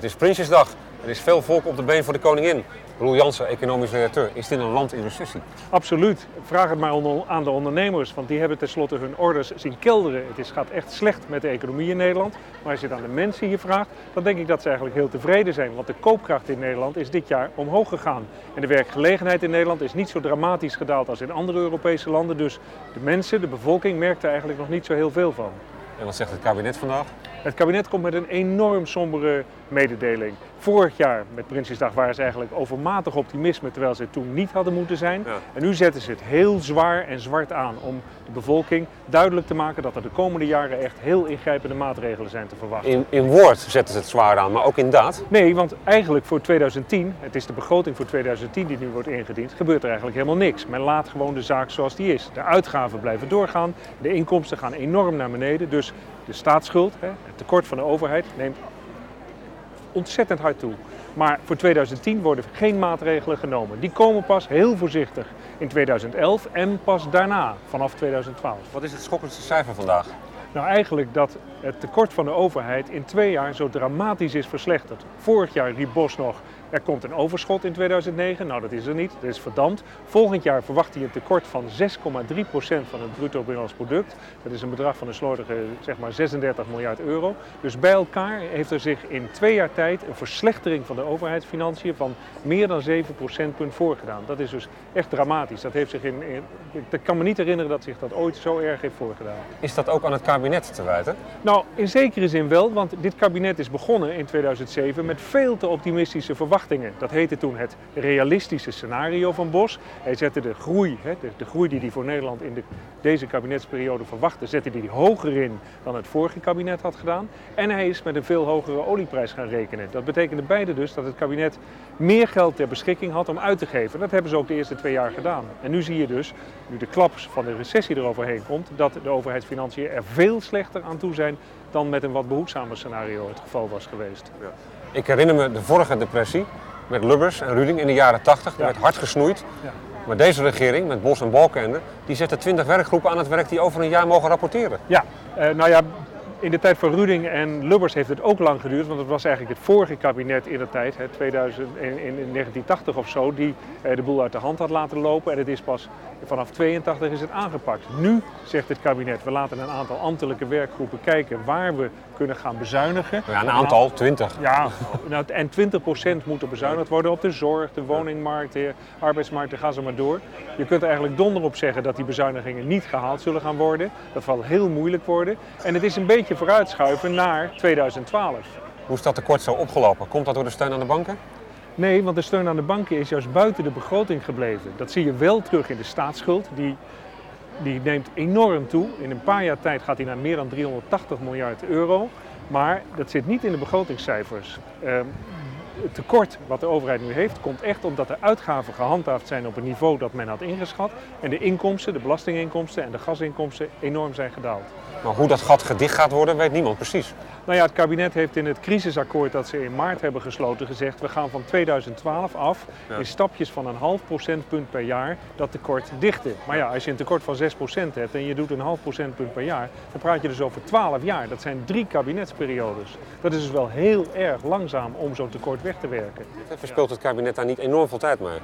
Het is Prinsjesdag. Er is veel volk op de been voor de koningin. Roel Jansen, economisch redacteur. Is dit een land in recessie? Absoluut. Vraag het maar aan de ondernemers, want die hebben tenslotte hun orders zien kelderen. Het is, gaat echt slecht met de economie in Nederland. Maar als je het aan de mensen hier vraagt, dan denk ik dat ze eigenlijk heel tevreden zijn. Want de koopkracht in Nederland is dit jaar omhoog gegaan. En de werkgelegenheid in Nederland is niet zo dramatisch gedaald als in andere Europese landen. Dus de mensen, de bevolking, merkt er eigenlijk nog niet zo heel veel van. En wat zegt het kabinet vandaag? Het kabinet komt met een enorm sombere mededeling. Vorig jaar met Prinsjesdag waren ze eigenlijk overmatig optimisme, terwijl ze het toen niet hadden moeten zijn. Ja. En nu zetten ze het heel zwaar en zwart aan om de bevolking duidelijk te maken dat er de komende jaren echt heel ingrijpende maatregelen zijn te verwachten. In, in woord zetten ze het zwaar aan, maar ook in daad. Nee, want eigenlijk voor 2010, het is de begroting voor 2010 die nu wordt ingediend, gebeurt er eigenlijk helemaal niks. Men laat gewoon de zaak zoals die is. De uitgaven blijven doorgaan, de inkomsten gaan enorm naar beneden. Dus de staatsschuld, hè, het tekort van de overheid, neemt ontzettend hard toe. Maar voor 2010 worden geen maatregelen genomen. Die komen pas heel voorzichtig in 2011 en pas daarna, vanaf 2012. Wat is het schokkendste cijfer vandaag? Nou, eigenlijk dat het tekort van de overheid in twee jaar zo dramatisch is verslechterd. Vorig jaar riep Bos nog, er komt een overschot in 2009. Nou, dat is er niet, dat is verdampt. Volgend jaar verwacht hij een tekort van 6,3% van het bruto binnenlands product. Dat is een bedrag van een slordige, zeg maar 36 miljard euro. Dus bij elkaar heeft er zich in twee jaar tijd een verslechtering van de overheidsfinanciën van meer dan 7 procentpunt voorgedaan. Dat is dus echt dramatisch. Dat heeft zich in, in, ik kan me niet herinneren dat zich dat ooit zo erg heeft voorgedaan. Is dat ook aan het kabinet te wijten? Nou, in zekere zin wel, want dit kabinet is begonnen in 2007 met veel te optimistische verwachtingen. Dat heette toen het realistische scenario van Bos. Hij zette de groei, de, groei die hij voor Nederland in de, deze kabinetsperiode verwachtte, zette hij hoger in dan het vorige kabinet had gedaan. En hij is met een veel hogere olieprijs gaan rekenen. Dat betekende beide dus dat het kabinet meer geld ter beschikking had om uit te geven. Dat hebben ze ook de eerste twee jaar gedaan. En nu zie je dus, nu de klap van de recessie eroverheen komt, dat de overheidsfinanciën er veel slechter aan toe zijn dan met een wat behoedzamer scenario het geval was geweest. Ik herinner me de vorige depressie met Lubbers en Ruding in de jaren 80. Er Ja. werd hard gesnoeid. Ja. Maar deze regering met Bos en Balkenende, die zette 20 werkgroepen aan het werk die over een jaar mogen rapporteren. Ja, eh, nou ja, in de tijd van Ruding en Lubbers heeft het ook lang geduurd, want het was eigenlijk het vorige kabinet in de tijd, hè, 2000, in, in, in 1980 of zo, die eh, de boel uit de hand had laten lopen. En het is pas vanaf 82 is het aangepakt. Nu zegt het kabinet, we laten een aantal ambtelijke werkgroepen kijken waar we kunnen gaan bezuinigen. Ja, een aantal, 20. Ja, nou, en 20% moet er bezuinigd worden op de zorg, de woningmarkt, de arbeidsmarkt, daar gaan ze maar door. Je kunt er eigenlijk donder op zeggen dat die bezuinigingen niet gehaald zullen gaan worden. Dat zal heel moeilijk worden. En het is een beetje vooruitschuiven naar 2012. Hoe is dat tekort zo opgelopen? Komt dat door de steun aan de banken? Nee, want de steun aan de banken is juist buiten de begroting gebleven. Dat zie je wel terug in de staatsschuld. Die, die neemt enorm toe. In een paar jaar tijd gaat die naar meer dan 380 miljard euro. Maar dat zit niet in de begrotingscijfers. Het tekort wat de overheid nu heeft, komt echt omdat de uitgaven gehandhaafd zijn op een niveau dat men had ingeschat. En de inkomsten, de belastinginkomsten en de gasinkomsten enorm zijn gedaald. Maar hoe dat gat gedicht gaat worden, weet niemand precies. Nou ja, het kabinet heeft in het crisisakkoord dat ze in maart hebben gesloten gezegd... we gaan van 2012 af Ja. in stapjes van een half procentpunt per jaar dat tekort dichten. Maar ja, als je een tekort van 6% hebt en je doet een half procentpunt per jaar... dan praat je dus over 12 jaar. Dat zijn drie kabinetsperiodes. Dat is dus wel heel erg langzaam om zo'n tekort weg te werken. Verspeelt het kabinet daar niet enorm veel tijd mee?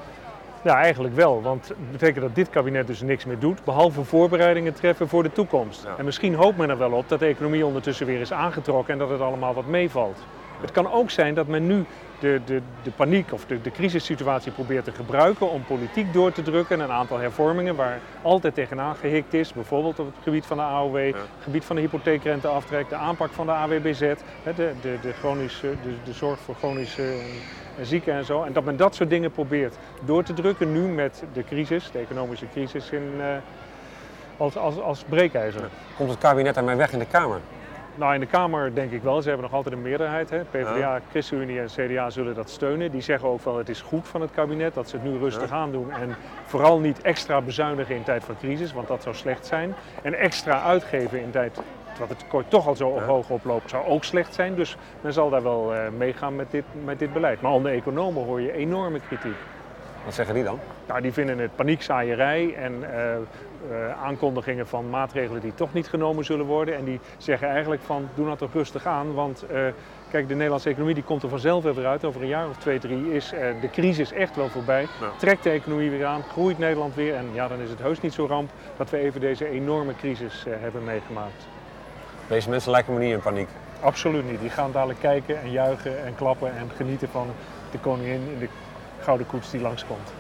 Ja, eigenlijk wel. Want het betekent dat dit kabinet dus niks meer doet, behalve voorbereidingen treffen voor de toekomst. Ja. En misschien hoopt men er wel op dat de economie ondertussen weer is aangetrokken en dat het allemaal wat meevalt. Het kan ook zijn dat men nu de, de, de paniek of de, de crisissituatie probeert te gebruiken om politiek door te drukken. Een aantal hervormingen waar altijd tegenaan gehikt is. Bijvoorbeeld op het gebied van de AOW, het gebied van de hypotheekrenteaftrek, de aanpak van de AWBZ, de, de, de, chronische, de, de zorg voor chronische en, en zieken en zo. En dat men dat soort dingen probeert door te drukken nu met de crisis, de economische crisis, in, eh, als, als, als breekijzer. Komt het kabinet daarmee weg in de Kamer? Nou, in de Kamer denk ik wel. Ze hebben nog altijd een meerderheid. Hè. PvdA, ChristenUnie en CDA zullen dat steunen. Die zeggen ook wel het is goed van het kabinet dat ze het nu rustig aandoen. En vooral niet extra bezuinigen in tijd van crisis, want dat zou slecht zijn. En extra uitgeven in tijd dat het tekort toch al zo hoog oploopt, zou ook slecht zijn. Dus men zal daar wel eh, meegaan met dit, met dit beleid. Maar onder economen hoor je enorme kritiek. Wat zeggen die dan? Nou, die vinden het paniekzaaierij en uh, uh, aankondigingen van maatregelen die toch niet genomen zullen worden. En die zeggen eigenlijk van doe nou toch rustig aan, want uh, kijk, de Nederlandse economie die komt er vanzelf weer uit. Over een jaar of twee, drie is de crisis echt wel voorbij. Ja. Trekt de economie weer aan, groeit Nederland weer. En ja, dan is het heus niet zo ramp dat we even deze enorme crisis hebben meegemaakt. Deze mensen lijken me niet in paniek. Absoluut niet. Die gaan dadelijk kijken en juichen en klappen en genieten van de koningin in de gouden koets die langskomt.